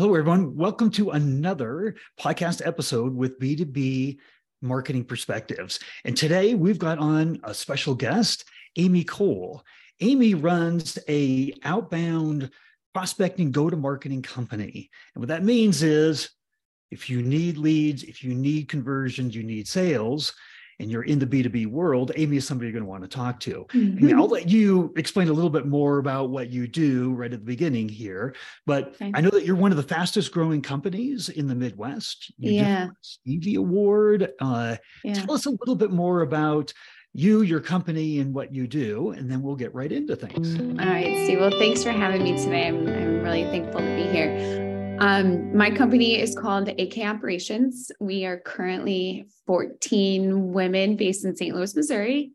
Hello, everyone. Welcome to another podcast episode with B2B Marketing Perspectives. And today we've got on a special guest, Amy Kohl. Amy runs a outbound prospecting go-to-marketing company. And what that means is if you need leads, if you need conversions, you need sales, and you're in the B2B world, Amy is somebody you're going to want to talk to. Mm-hmm. I'll let you explain a little bit more about what you do right at the beginning here. But okay. I know that you're one of the fastest growing companies in the Midwest. You yeah. Stevie Award. Uh, yeah. Tell us a little bit more about you, your company, and what you do, and then we'll get right into things. All right, Steve. Well, thanks for having me today. I'm, I'm really thankful to be here. Um, my company is called AK Operations. We are currently 14 women based in St. Louis, Missouri.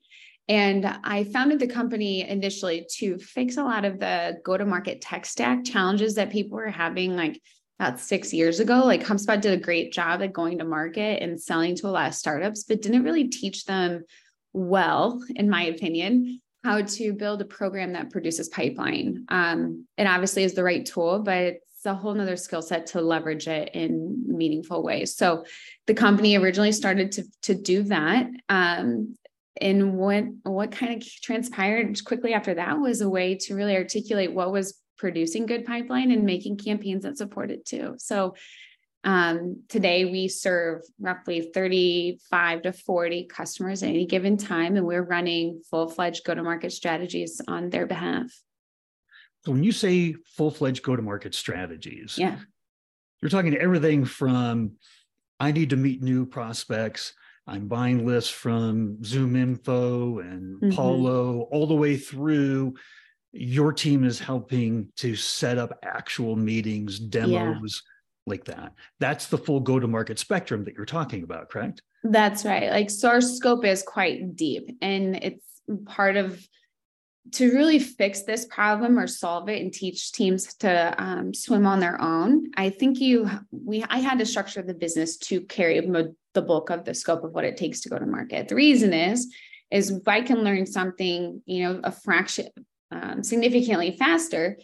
And I founded the company initially to fix a lot of the go to market tech stack challenges that people were having like about six years ago. Like HubSpot did a great job at going to market and selling to a lot of startups, but didn't really teach them well, in my opinion, how to build a program that produces pipeline. Um, it obviously is the right tool, but a whole nother skill set to leverage it in meaningful ways. So the company originally started to, to do that. Um, and what what kind of transpired quickly after that was a way to really articulate what was producing good pipeline and making campaigns that support it too. So um, today we serve roughly 35 to 40 customers at any given time, and we're running full-fledged go-to-market strategies on their behalf. So when you say full-fledged go-to-market strategies, yeah, you're talking everything from I need to meet new prospects. I'm buying lists from ZoomInfo and mm-hmm. Apollo all the way through. Your team is helping to set up actual meetings, demos yeah. like that. That's the full go to market spectrum that you're talking about, correct? That's right. Like our scope is quite deep and it's part of to really fix this problem or solve it and teach teams to um, swim on their own i think you we i had to structure the business to carry the bulk of the scope of what it takes to go to market. The reason is is if i can learn something you know a fraction um, significantly faster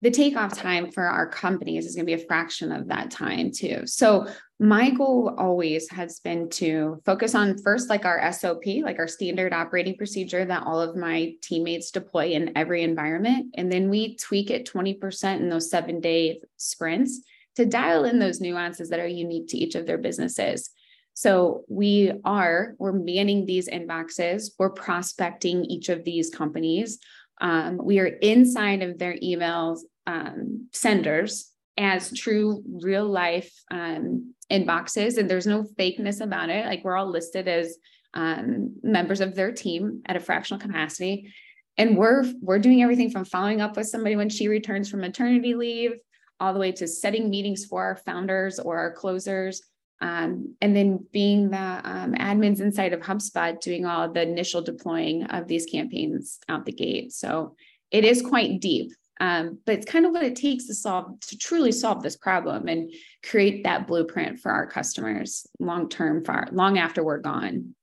the takeoff time for our companies is going to be a fraction of that time too. So my goal always has been to focus on first like our SOP, like our standard operating procedure that all of my teammates deploy in every environment. And then we tweak it 20% in those seven day sprints to dial in those nuances that are unique to each of their businesses. So we are, we're manning these inboxes, we're prospecting each of these companies. Um, we are inside of their emails um, senders as true real life um, inboxes, and there's no fakeness about it. Like we're all listed as um, members of their team at a fractional capacity, and we're we're doing everything from following up with somebody when she returns from maternity leave, all the way to setting meetings for our founders or our closers, um, and then being the um, admins inside of HubSpot doing all the initial deploying of these campaigns out the gate. So it is quite deep, um, but it's kind of what it takes to solve to truly solve this problem and create that blueprint for our customers long term, far long after we're gone.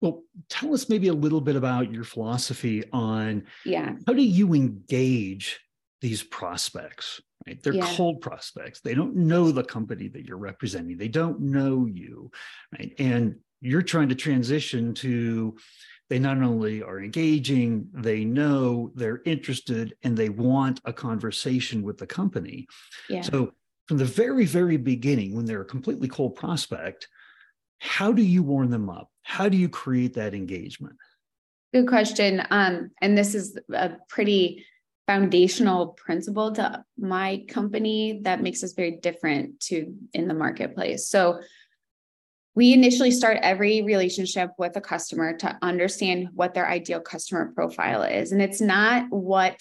Well, tell us maybe a little bit about your philosophy on yeah how do you engage these prospects? right? They're yeah. cold prospects. They don't know the company that you're representing. They don't know you, right? And you're trying to transition to they not only are engaging, they know they're interested and they want a conversation with the company. Yeah. So from the very, very beginning, when they're a completely cold prospect, how do you warm them up? How do you create that engagement? Good question. Um, and this is a pretty foundational principle to my company that makes us very different to in the marketplace. So we initially start every relationship with a customer to understand what their ideal customer profile is. And it's not what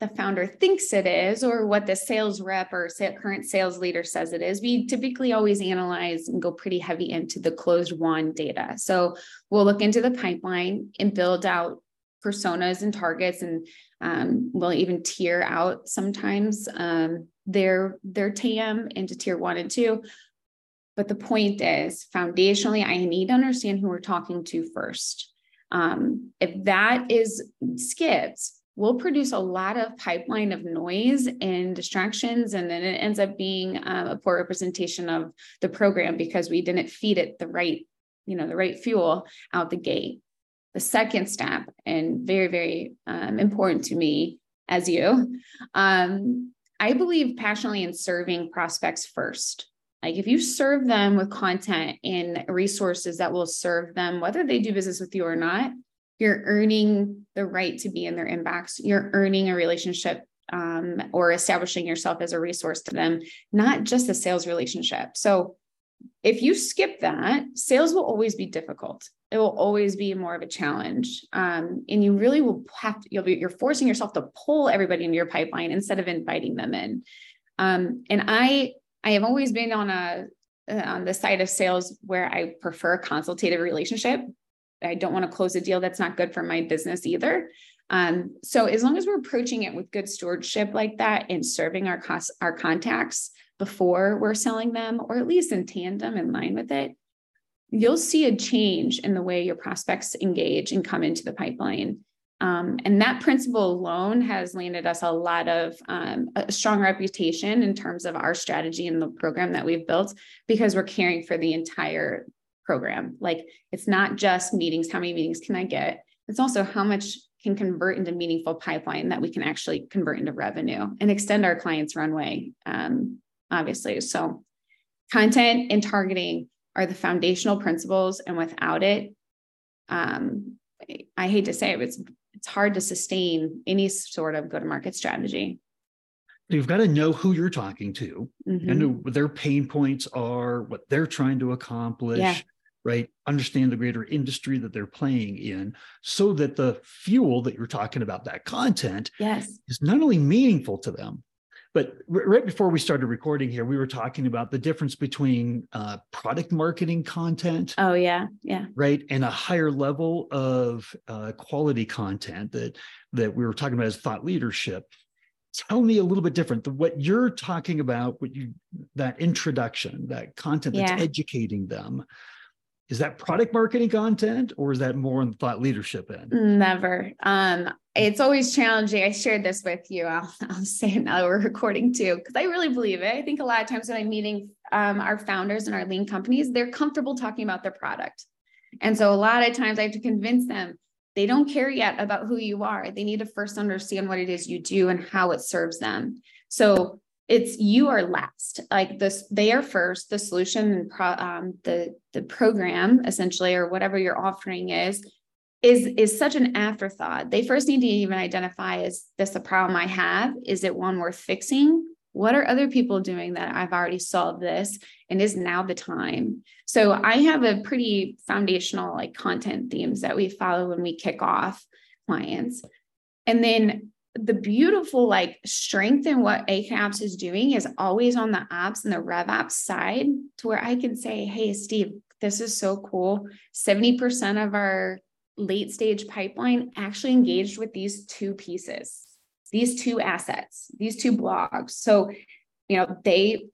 the founder thinks it is or what the sales rep or current sales leader says it is. We typically always analyze and go pretty heavy into the closed won data. So we'll look into the pipeline and build out personas and targets and um, we'll even tier out sometimes um, their their TAM into tier one and two. But the point is, foundationally, I need to understand who we're talking to first. Um, if that is skipped, we'll produce a lot of pipeline of noise and distractions and then it ends up being um, a poor representation of the program because we didn't feed it the right you know the right fuel out the gate the second step and very very um, important to me as you. Um, i believe passionately in serving prospects first. Like if you serve them with content and resources that will serve them whether they do business with you or not you're earning the right to be in their inbox. You're earning a relationship um, or establishing yourself as a resource to them not just a sales relationship. So if you skip that sales will always be difficult. It will always be more of a challenge. Um, and you really will have to you'll be you're forcing yourself to pull everybody into your pipeline instead of inviting them in. Um, and i i have always been on a uh, on the side of sales where i prefer a consultative relationship. I don't want to close a deal that's not good for my business either. Um, so as long as we're approaching it with good stewardship like that and serving our cost, our contacts before we're selling them, or at least in tandem in line with it, you'll see a change in the way your prospects engage and come into the pipeline. Um, and that principle alone has landed us a lot of um, a strong reputation in terms of our strategy and the program that we've built because we're caring for the entire program. Like it's not just meetings, how many meetings can I get? It's also how much can convert into meaningful pipeline that we can actually convert into revenue and extend our clients' runway, um, obviously. So, content and targeting are the foundational principles, and without it, um, I hate to say it, it's it's hard to sustain any sort of go-to-market strategy. You've got to know who you're talking to mm-hmm. and what their pain points are, what they're trying to accomplish. Yeah right? Understand the greater industry that they're playing in so that the fuel that you're talking about, that content, yes. is not only meaningful to them, but right before we started recording here, we were talking about the difference between uh, product marketing content. Oh, yeah. Yeah. Right. And a higher level of uh, quality content that, that we were talking about as thought leadership tell me a little bit different the, what you're talking about what you that introduction that content that's yeah. educating them is that product marketing content or is that more in thought leadership end? Never. Um, it's always challenging. I shared this with you. I'll, I'll say it now we're recording too, because I really believe it. I think a lot of times when I'm meeting um, our founders and our lean companies, they're comfortable talking about their product. And so a lot of times I have to convince them they don't care yet about who you are. They need to first understand what it is you do and how it serves them. So it's you are last. Like this they are first. The solution pro, um, the the program essentially or whatever your offering is is is such an afterthought. They first need to even identify is this a problem i have? Is it one worth fixing? What are other people doing that i've already solved this and is now the time? So i have a pretty foundational like content themes that we follow when we kick off clients. And then the beautiful like strength in what AK Ops is doing is always on the ops and the rev ops side to where I can say, Hey, Steve, this is so cool. 70% of our late stage pipeline actually engaged with these two pieces, these two assets, these two blogs. So, you know, they,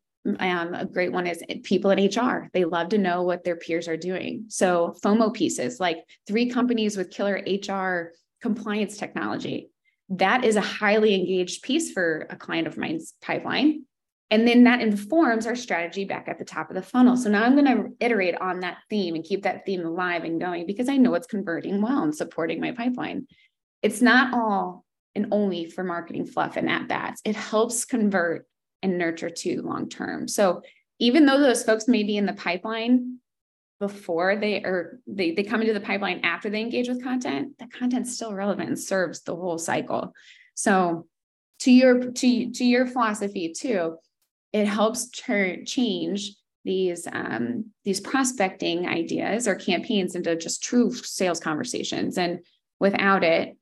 um, a great one is people in HR. They love to know what their peers are doing. So, FOMO pieces like three companies with killer HR compliance technology that is a highly engaged piece for a client of mine's pipeline. And then that informs our strategy back at the top of the funnel. So now I'm going to iterate on that theme and keep that theme alive and going because I know it's converting well and supporting my pipeline. It's not all and only for marketing fluff and at bats. It helps convert and nurture too long term. So even though those folks may be in the pipeline before they or they, they come into the pipeline after they engage with content, the content's still relevant and serves the whole cycle. So to your to, to your philosophy too, it helps turn change these um, these prospecting ideas or campaigns into just true sales conversations. And without it,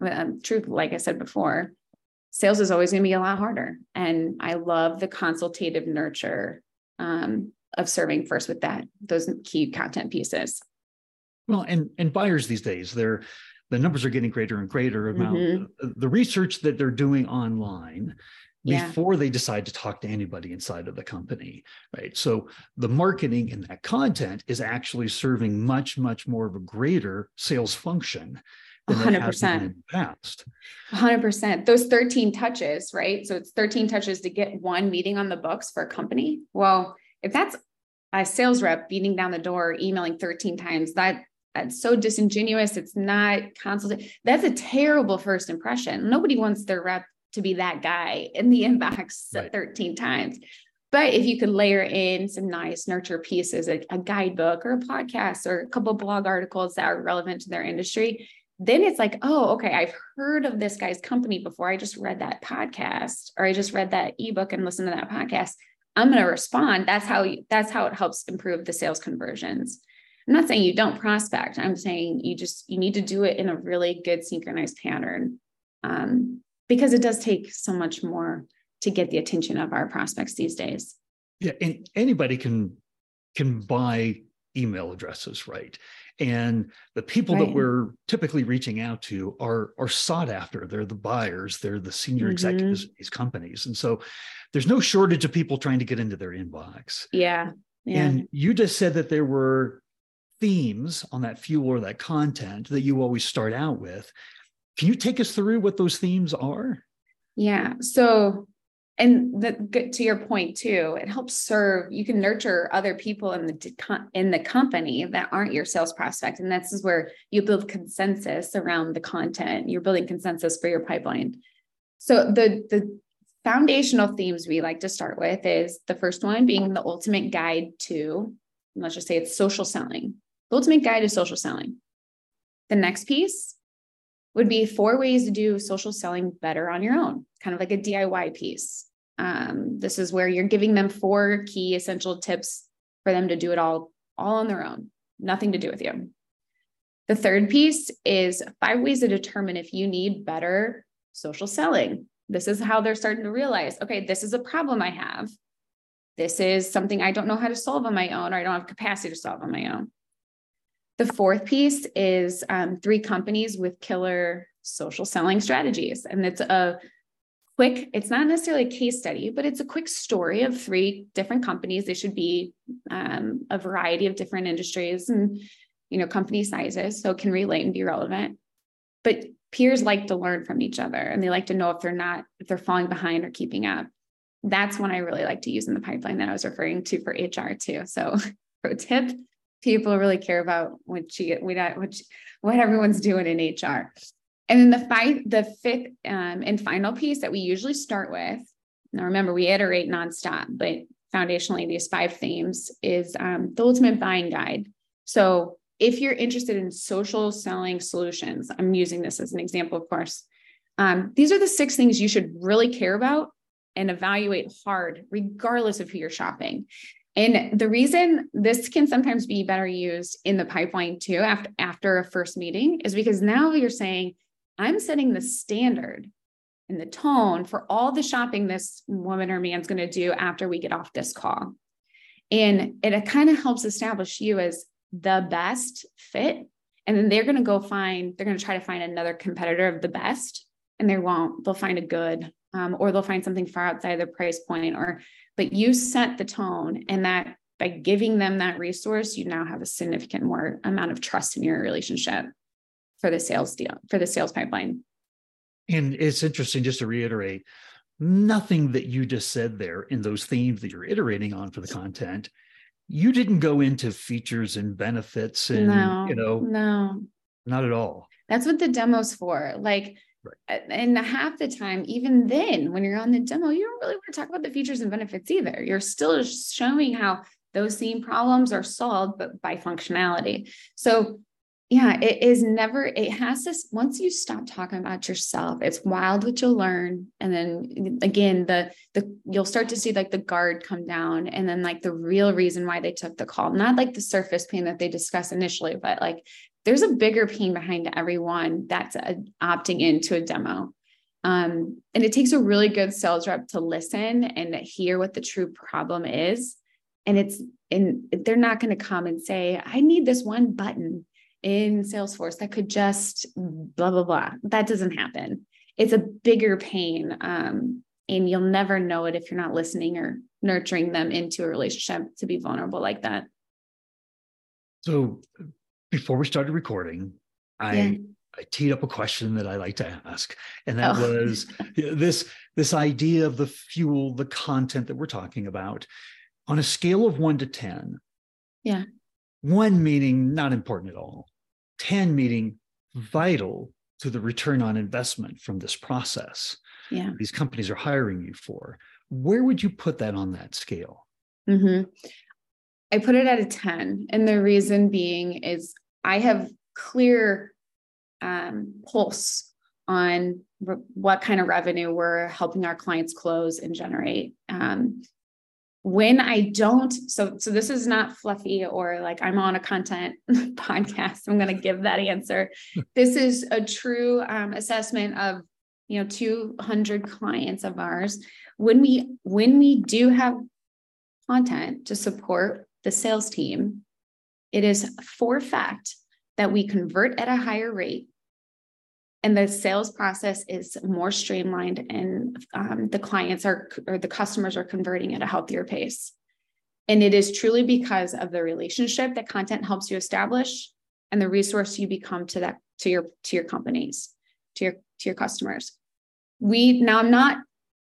um, truth, like I said before, sales is always going to be a lot harder. And I love the consultative nurture um, of serving first with that those key content pieces well and and buyers these days they're the numbers are getting greater and greater about mm-hmm. the research that they're doing online yeah. before they decide to talk to anybody inside of the company right so the marketing and that content is actually serving much much more of a greater sales function than 100%. it has been in the past. 100%. Those 13 touches, right? So it's 13 touches to get one meeting on the books for a company. Well, if that's a sales mm-hmm. rep beating down the door, emailing 13 times, that that's so disingenuous. It's not consultative. That's a terrible first impression. Nobody wants their rep to be that guy in the inbox right. 13 times. But if you could layer in some nice nurture pieces, a, a guidebook or a podcast or a couple blog articles that are relevant to their industry, then it's like, oh, okay, I've heard of this guy's company before. I just read that podcast or I just read that ebook and listened to that podcast. I'm going to respond. That's how you, that's how it helps improve the sales conversions. I'm not saying you don't prospect. I'm saying you just you need to do it in a really good synchronized pattern, um, because it does take so much more to get the attention of our prospects these days. Yeah, and anybody can can buy email addresses, right? And the people right. that we're typically reaching out to are are sought after. They're the buyers, they're the senior mm-hmm. executives of these companies. And so there's no shortage of people trying to get into their inbox. Yeah. Yeah. And you just said that there were themes on that fuel or that content that you always start out with. Can you take us through what those themes are? Yeah. So, and the, to your point too, it helps serve. You can nurture other people in the in the company that aren't your sales prospect, and this is where you build consensus around the content. You're building consensus for your pipeline. So the the foundational themes we like to start with is the first one being the ultimate guide to let's just say it's social selling the ultimate guide to social selling. The next piece would be four ways to do social selling better on your own, kind of like a DIY piece. Um, this is where you're giving them four key essential tips for them to do it all, all on their own, nothing to do with you. The third piece is five ways to determine if you need better social selling. This is how they're starting to realize okay, this is a problem I have. This is something I don't know how to solve on my own, or I don't have capacity to solve on my own. The fourth piece is um, three companies with killer social selling strategies. And it's a quick, it's not necessarily a case study, but it's a quick story of three different companies. They should be um, a variety of different industries and you know company sizes, so it can relate and be relevant. But peers like to learn from each other and they like to know if they're not if they're falling behind or keeping up. That's one I really like to use in the pipeline that I was referring to for HR too. So pro tip, people really care about what you what, what, what everyone's doing in HR. And then the five, the fifth um, and final piece that we usually start with. Now, remember, we iterate nonstop, but foundationally, these five themes is um, the ultimate buying guide. So, if you're interested in social selling solutions, I'm using this as an example, of course. Um, these are the six things you should really care about and evaluate hard, regardless of who you're shopping. And the reason this can sometimes be better used in the pipeline too, after, after a first meeting, is because now you're saying, I'm setting the standard and the tone for all the shopping this woman or man's going to do after we get off this call. And it, kind of helps establish you as the best fit. And then they're going to go find, they're going to try to find another competitor of the best, and they won't. They'll find a good, um, or they'll find something far outside their price point, or but you set the tone and that by giving them that resource you now have a significant more amount of trust in your relationship for the sales deal for the sales pipeline. And it's interesting just to reiterate nothing that you just said there in those themes that you're iterating on for the content you didn't go into features and benefits and no, you know no. not at all. That's what the demo's for. Like Right. And half the time, even then, when you're on the demo, you don't really want to talk about the features and benefits either. You're still showing how those same problems are solved, but by functionality. So, yeah, it is never, it has this, once you stop talking about yourself, it's wild what you'll learn. And then again, the, the, you'll start to see like the guard come down and then like the real reason why they took the call, not like the surface pain that they discussed initially, but like there's a bigger pain behind everyone that's a, opting into a demo. Um, and it takes a really good sales rep to listen and hear what the true problem is. And it's and they're not going to come and say, I need this one button in Salesforce that could just blah, blah, blah. That doesn't happen. It's a bigger pain. Um, and you'll never know it if you're not listening or nurturing them into a relationship to be vulnerable like that. So before we started recording, I yeah. I teed up a question that I like to ask, and that oh. was this this idea of the fuel, the content that we're talking about, on a scale of one to ten. Yeah. One meaning not important at all. Ten meaning vital to the return on investment from this process. Yeah. These companies are hiring you for. Where would you put that on that scale? Mm-hmm. I put it at a 10. And the reason being is I have clear um, pulse on re- what kind of revenue we're helping our clients close and generate. Um, when I don't, so so this is not fluffy or like I'm on a content podcast. I'm going to give that answer. This is a true um, assessment of you know 200 clients of ours. When we when we do have content to support the sales team, it is for fact that we convert at a higher rate and the sales process is more streamlined and um, the clients are or the customers are converting at a healthier pace. And it is truly because of the relationship that content helps you establish and the resource you become to that to your to your companies to your to your customers. We now i'm not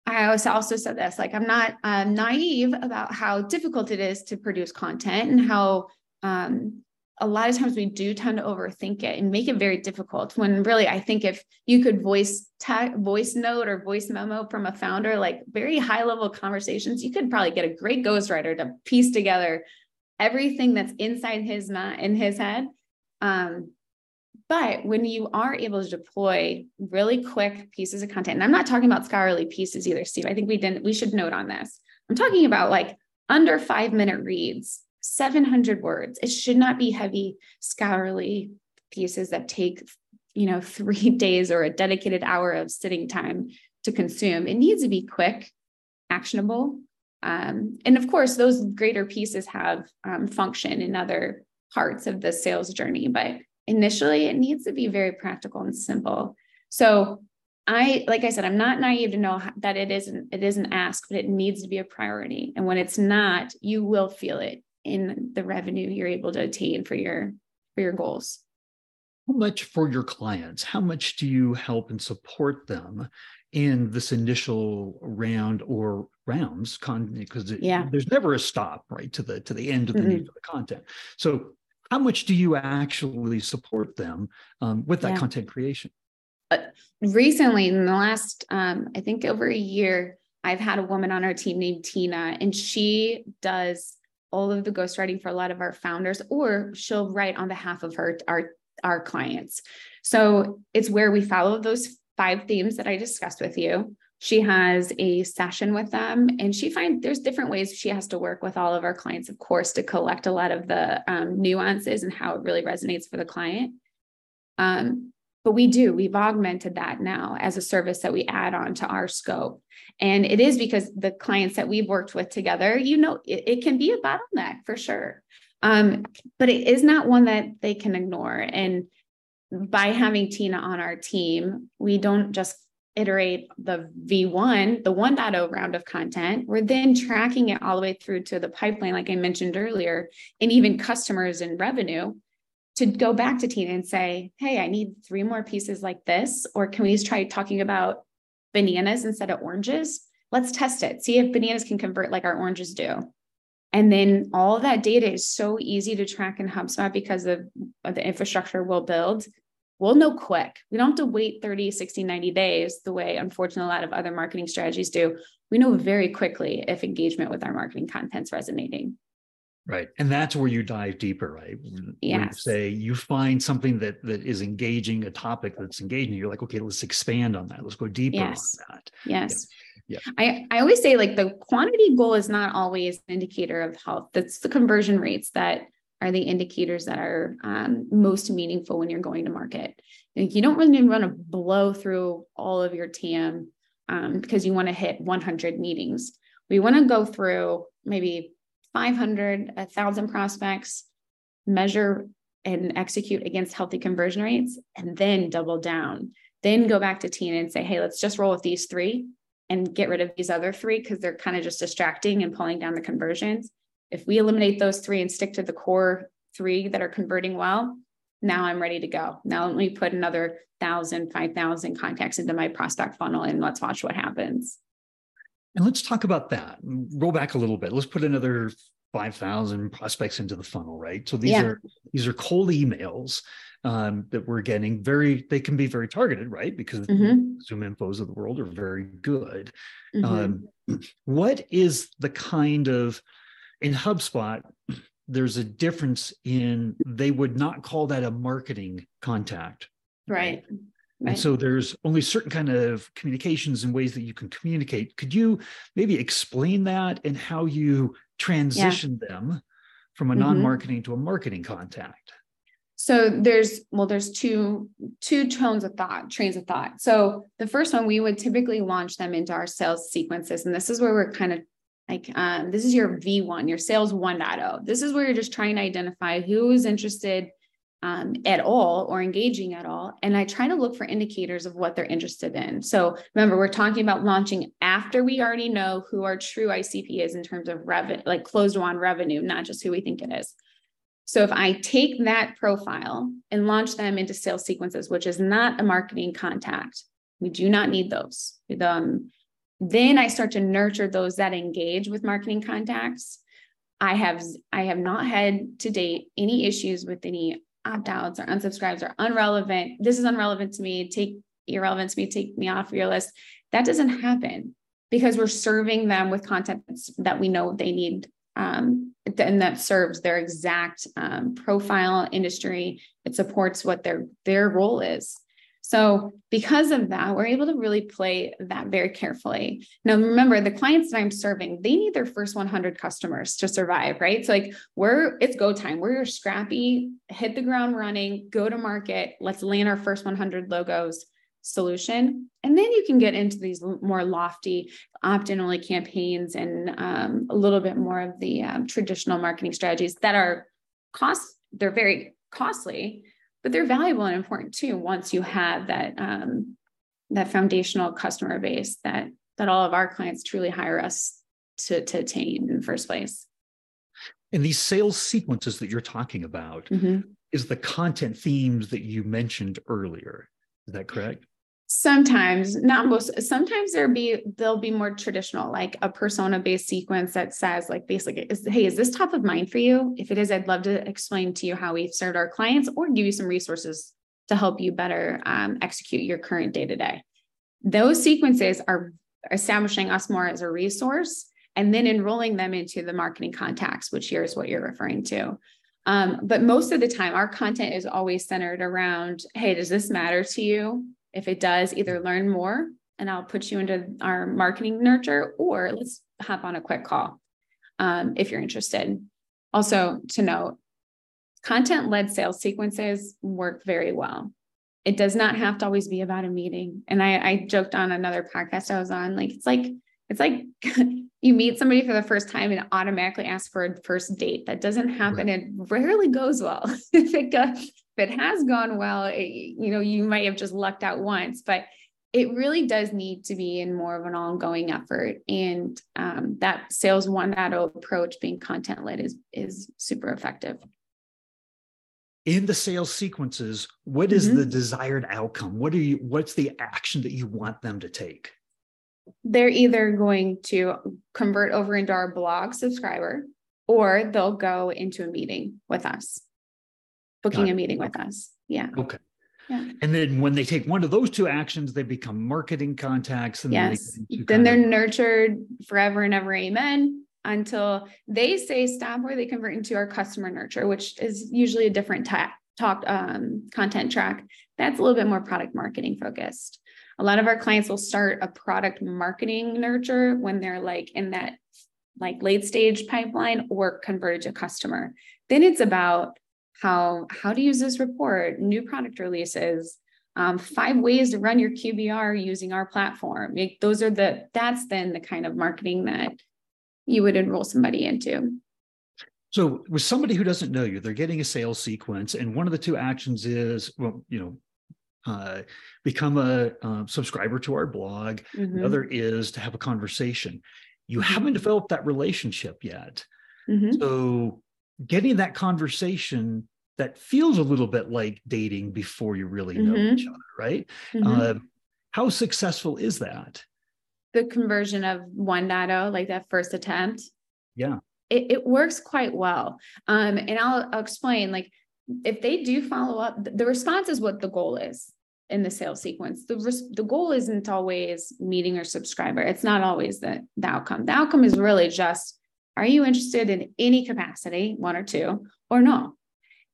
i also also said this like i'm not uh, naive about how difficult it is to produce content and how um, a lot of times we do tend to overthink it and make it very difficult when really i think if you could voice ta- voice note or voice memo from a founder like very high level conversations you could probably get a great ghostwriter to piece together everything that's inside his mind in his head. Um, but when you are able to deploy really quick pieces of content and i'm not talking about scholarly pieces either steve i think we didn't we should note on this. I'm talking about like under five minute reads 700 words. It should not be heavy, scholarly pieces that take, you know, three days or a dedicated hour of sitting time to consume. It needs to be quick, actionable. Um, and of course, those greater pieces have um, function in other parts of the sales journey, but initially it needs to be very practical and simple. So I, like I said, I'm not naive to know that it isn't, it isn't asked, but it needs to be a priority. And when it's not, you will feel it in the revenue you're able to attain for your for your goals how much for your clients how much do you help and support them in this initial round or rounds because yeah. there's never a stop right to the to the end of the mm-hmm. need for the content so how much do you actually support them um, with that yeah. content creation uh, recently in the last um, i think over a year i've had a woman on our team named tina and she does all of the ghostwriting for a lot of our founders, or she'll write on behalf of her our our clients. So it's where we follow those five themes that I discussed with you. She has a session with them, and she finds there's different ways she has to work with all of our clients, of course, to collect a lot of the um, nuances and how it really resonates for the client. Um, but we do, we've augmented that now as a service that we add on to our scope. And it is because the clients that we've worked with together, you know, it, it can be a bottleneck for sure. Um, but it is not one that they can ignore. And by having Tina on our team, we don't just iterate the V1, the 1.0 round of content. We're then tracking it all the way through to the pipeline, like I mentioned earlier, and even customers and revenue to go back to Tina and say, hey, I need three more pieces like this. Or can we just try talking about bananas instead of oranges? Let's test it, see if bananas can convert like our oranges do. And then all that data is so easy to track in HubSpot because of, of the infrastructure we'll build. We'll know quick. We don't have to wait 30, 60, 90 days the way, unfortunately, a lot of other marketing strategies do. We know very quickly if engagement with our marketing content's resonating. Right. And that's where you dive deeper, right? Yeah. say you find something that that is engaging, a topic that's engaging, you're like, okay, let's expand on that. Let's go deeper yes. on that. Yes. Yeah. yeah. I, I always say like the quantity goal is not always an indicator of health. That's the conversion rates that are the indicators that are um, most meaningful when you're going to market. Like you don't really want to blow through all of your TAM um, because you want to hit 100 meetings. We want to go through maybe 500, 1,000 prospects, measure and execute against healthy conversion rates, and then double down. Then go back to Tina and say, hey, let's just roll with these three and get rid of these other three because they're kind of just distracting and pulling down the conversions. If we eliminate those three and stick to the core three that are converting well, now I'm ready to go. Now let me put another thousand, five thousand contacts into my prospect funnel and let's watch what happens. And let's talk about that. Roll back a little bit. Let's put another 5,000 prospects into the funnel, right? So these yeah. are these are cold emails um, that we're getting. Very, they can be very targeted, right? Because mm-hmm. ZoomInfos of the world are very good. Mm-hmm. Um, what is the kind of in HubSpot? There's a difference in they would not call that a marketing contact, right? right? Right. And so there's only certain kind of communications and ways that you can communicate. Could you maybe explain that and how you transition yeah. them from a mm-hmm. non-marketing to a marketing contact? So there's well, there's two two tones of thought, trains of thought. So the first one, we would typically launch them into our sales sequences, and this is where we're kind of like um, this is your V1, your sales 1.0. This is where you're just trying to identify who is interested um, at all or engaging at all. And I try to look for indicators of what they're interested in. So remember, we're talking about launching after we already know who our true ICP is in terms of revenue, like closed won revenue, not just who we think it is. So if I take that profile and launch them into sales sequences, which is not a marketing contact, we do not need those. Um, then I start to nurture those that engage with marketing contacts. I have I have not had to date any issues with any opt outs or unsubscribes or unrelevant. This is unrelevant to me. Take irrelevant to me. Take me off your list. That doesn't happen because we're serving them with content that we know they need um, and that serves their exact um, profile industry. It supports what their their role is. So, because of that, we're able to really play that very carefully. Now, remember, the clients that I'm serving, they need their first 100 customers to survive, right? So, like, we're it's go time. We're scrappy, hit the ground running, go to market. Let's land our first 100 logos solution. And then you can get into these more lofty opt in only campaigns and um, a little bit more of the um, traditional marketing strategies that are cost, they're very costly but they're valuable and important too once you have that um, that foundational customer base that that all of our clients truly hire us to to attain in the first place. And these sales sequences that you're talking about mm-hmm. is the content themes that you mentioned earlier. Is that correct Sometimes, not most. Sometimes there'll be they'll be more traditional, like a persona based sequence that says, like, basically, is hey, is this top of mind for you? If it is, I'd love to explain to you how we've served our clients, or give you some resources to help you better um, execute your current day to day. Those sequences are establishing us more as a resource, and then enrolling them into the marketing contacts, which here is what you're referring to. Um, but most of the time, our content is always centered around, hey, does this matter to you? If it does, either learn more and I'll put you into our marketing nurture, or let's hop on a quick call um, if you're interested. Also, to note, content led sales sequences work very well. It does not have to always be about a meeting. And I, I joked on another podcast I was on, like, it's like, it's like you meet somebody for the first time and automatically ask for a first date. That doesn't happen. Right. It rarely goes well. if it goes, if it has gone well, it, you know, you might have just lucked out once, but it really does need to be in more of an ongoing effort. And um, that sales 1.0 approach being content led is, is super effective. In the sales sequences, what is mm-hmm. the desired outcome? What are you, what's the action that you want them to take? They're either going to convert over into our blog subscriber or they'll go into a meeting with us booking a meeting with us. Yeah. Okay. Yeah. And then when they take one of those two actions, they become marketing contacts. And yes. Then, then they're of... nurtured forever and ever. Amen. Until they say stop where they convert into our customer nurture, which is usually a different ta- talk um, content track. That's a little bit more product marketing focused. A lot of our clients will start a product marketing nurture when they're like in that like late stage pipeline or converted to customer. Then it's about how how to use this report, new product releases, um, five ways to run your QBR using our platform. Like those are the that's then the kind of marketing that you would enroll somebody into. So, with somebody who doesn't know you, they're getting a sales sequence, and one of the two actions is, well, you know, uh, become a uh, subscriber to our blog. Mm-hmm. The other is to have a conversation. You mm-hmm. haven't developed that relationship yet. Mm-hmm. So, getting that conversation that feels a little bit like dating before you really know mm-hmm. each other, right? Mm-hmm. Uh, how successful is that? The conversion of 1.0, like that first attempt. Yeah. It, it works quite well. Um, and I'll, I'll explain like if they do follow up, the response is what the goal is in the sales sequence. The, the goal isn't always meeting or subscriber. It's not always the, the outcome. The outcome is really just, are you interested in any capacity, one or two, or no?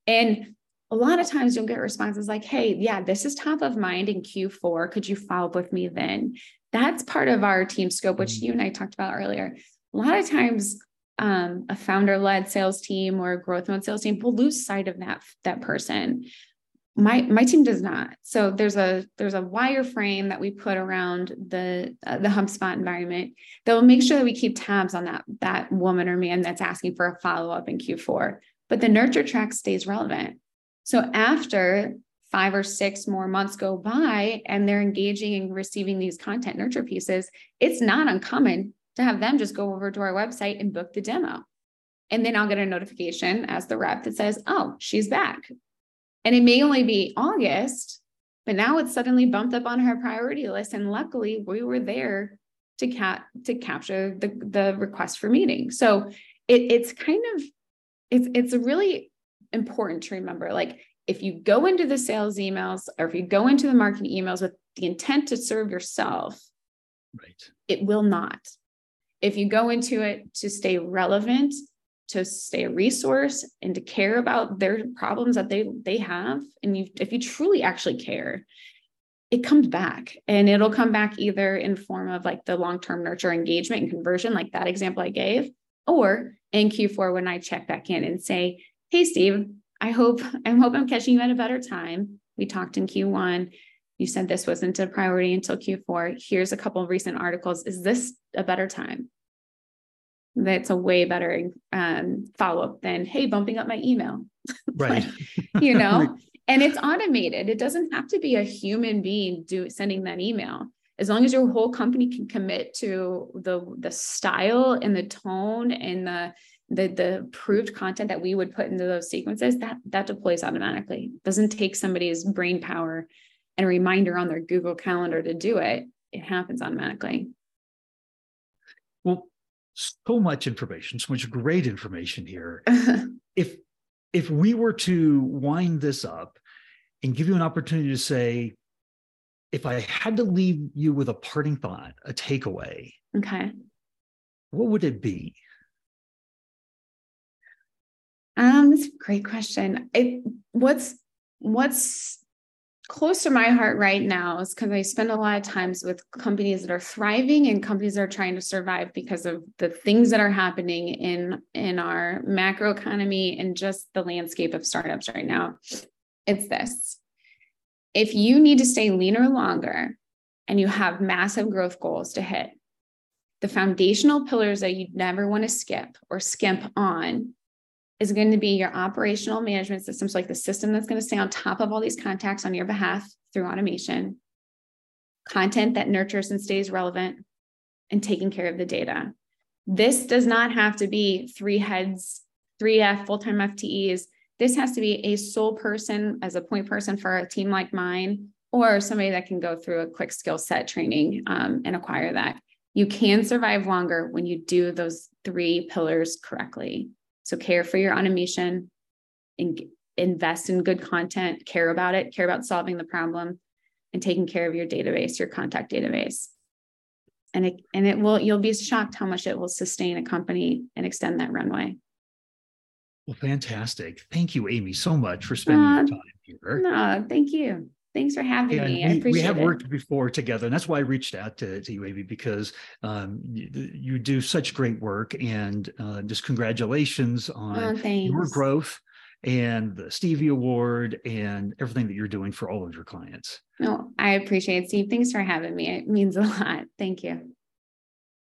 And a lot of times you'll get responses like, hey, yeah, this is top of mind in Q4. Could you follow up with me then? That's part of our team scope, which mm-hmm. you and I talked about earlier. A lot of times um, a founder led sales team or a growth mode sales team will lose sight of that, that person my my team does not. So there's a there's a wireframe that we put around the uh, the hubspot environment that will make sure that we keep tabs on that that woman or man that's asking for a follow-up in q4 but the nurture track stays relevant. So after five or six more months go by and they're engaging and receiving these content nurture pieces it's not uncommon to have them just go over to our website and book the demo. And then I'll get a notification as the rep that says, oh, she's back. And it may only be August, but now it's suddenly bumped up on her priority list. And luckily, we were there to cap to capture the, the request for meeting. So it, it's kind of it's it's really important to remember. Like if you go into the sales emails or if you go into the marketing emails with the intent to serve yourself, right, it will not. If you go into it to stay relevant to stay a resource and to care about their problems that they they have. And you if you truly actually care it comes back and it'll come back either in form of like the long-term nurture engagement and conversion like that example i gave or in q4 when i check back in and say hey steve i hope i hope i'm catching you at a better time. We talked in q1 you said this wasn't a priority until q4 here's a couple of recent articles. Is this a better time that's a way better um, follow up than hey bumping up my email. Right. like, you know? And it's automated. It doesn't have to be a human being do sending that email. As long as your whole company can commit to the the style and the tone and the the the approved content that we would put into those sequences that that deploys automatically. It doesn't take somebody's brain power and a reminder on their google calendar to do it. It happens automatically. Well so much information, so much great information here. if if we were to wind this up and give you an opportunity to say, if I had to leave you with a parting thought, a takeaway, okay, what would it be? Um, that's a great question. It what's what's close to my heart right now is because I spend a lot of times with companies that are thriving and companies that are trying to survive because of the things that are happening in in our macro economy and just the landscape of startups right now. It's this. If you need to stay leaner longer and you have massive growth goals to hit, the foundational pillars that you'd never want to skip or skimp on is going to be your operational management systems, like the system that's going to stay on top of all these contacts on your behalf through automation, content that nurtures and stays relevant, and taking care of the data. This does not have to be three heads, three F full time FTEs. This has to be a sole person as a point person for a team like mine, or somebody that can go through a quick skill set training um, and acquire that. You can survive longer when you do those three pillars correctly. So care for your automation, and invest in good content, care about it, care about solving the problem, and taking care of your database, your contact database. And it and it will you'll be shocked how much it will sustain a company and extend that runway. Well, fantastic. Thank you, Amy, so much for spending uh, time here. No, thank you. Thanks for having me. We, I appreciate it. We have it. worked before together, and that's why I reached out to, to you, Amy, because um, you, you, do such great work, and uh, just congratulations on oh, your growth and the Stevie Award and everything that you're doing for all of your clients. No, I appreciate it, Steve. Thanks for having me. It means a lot. Thank you.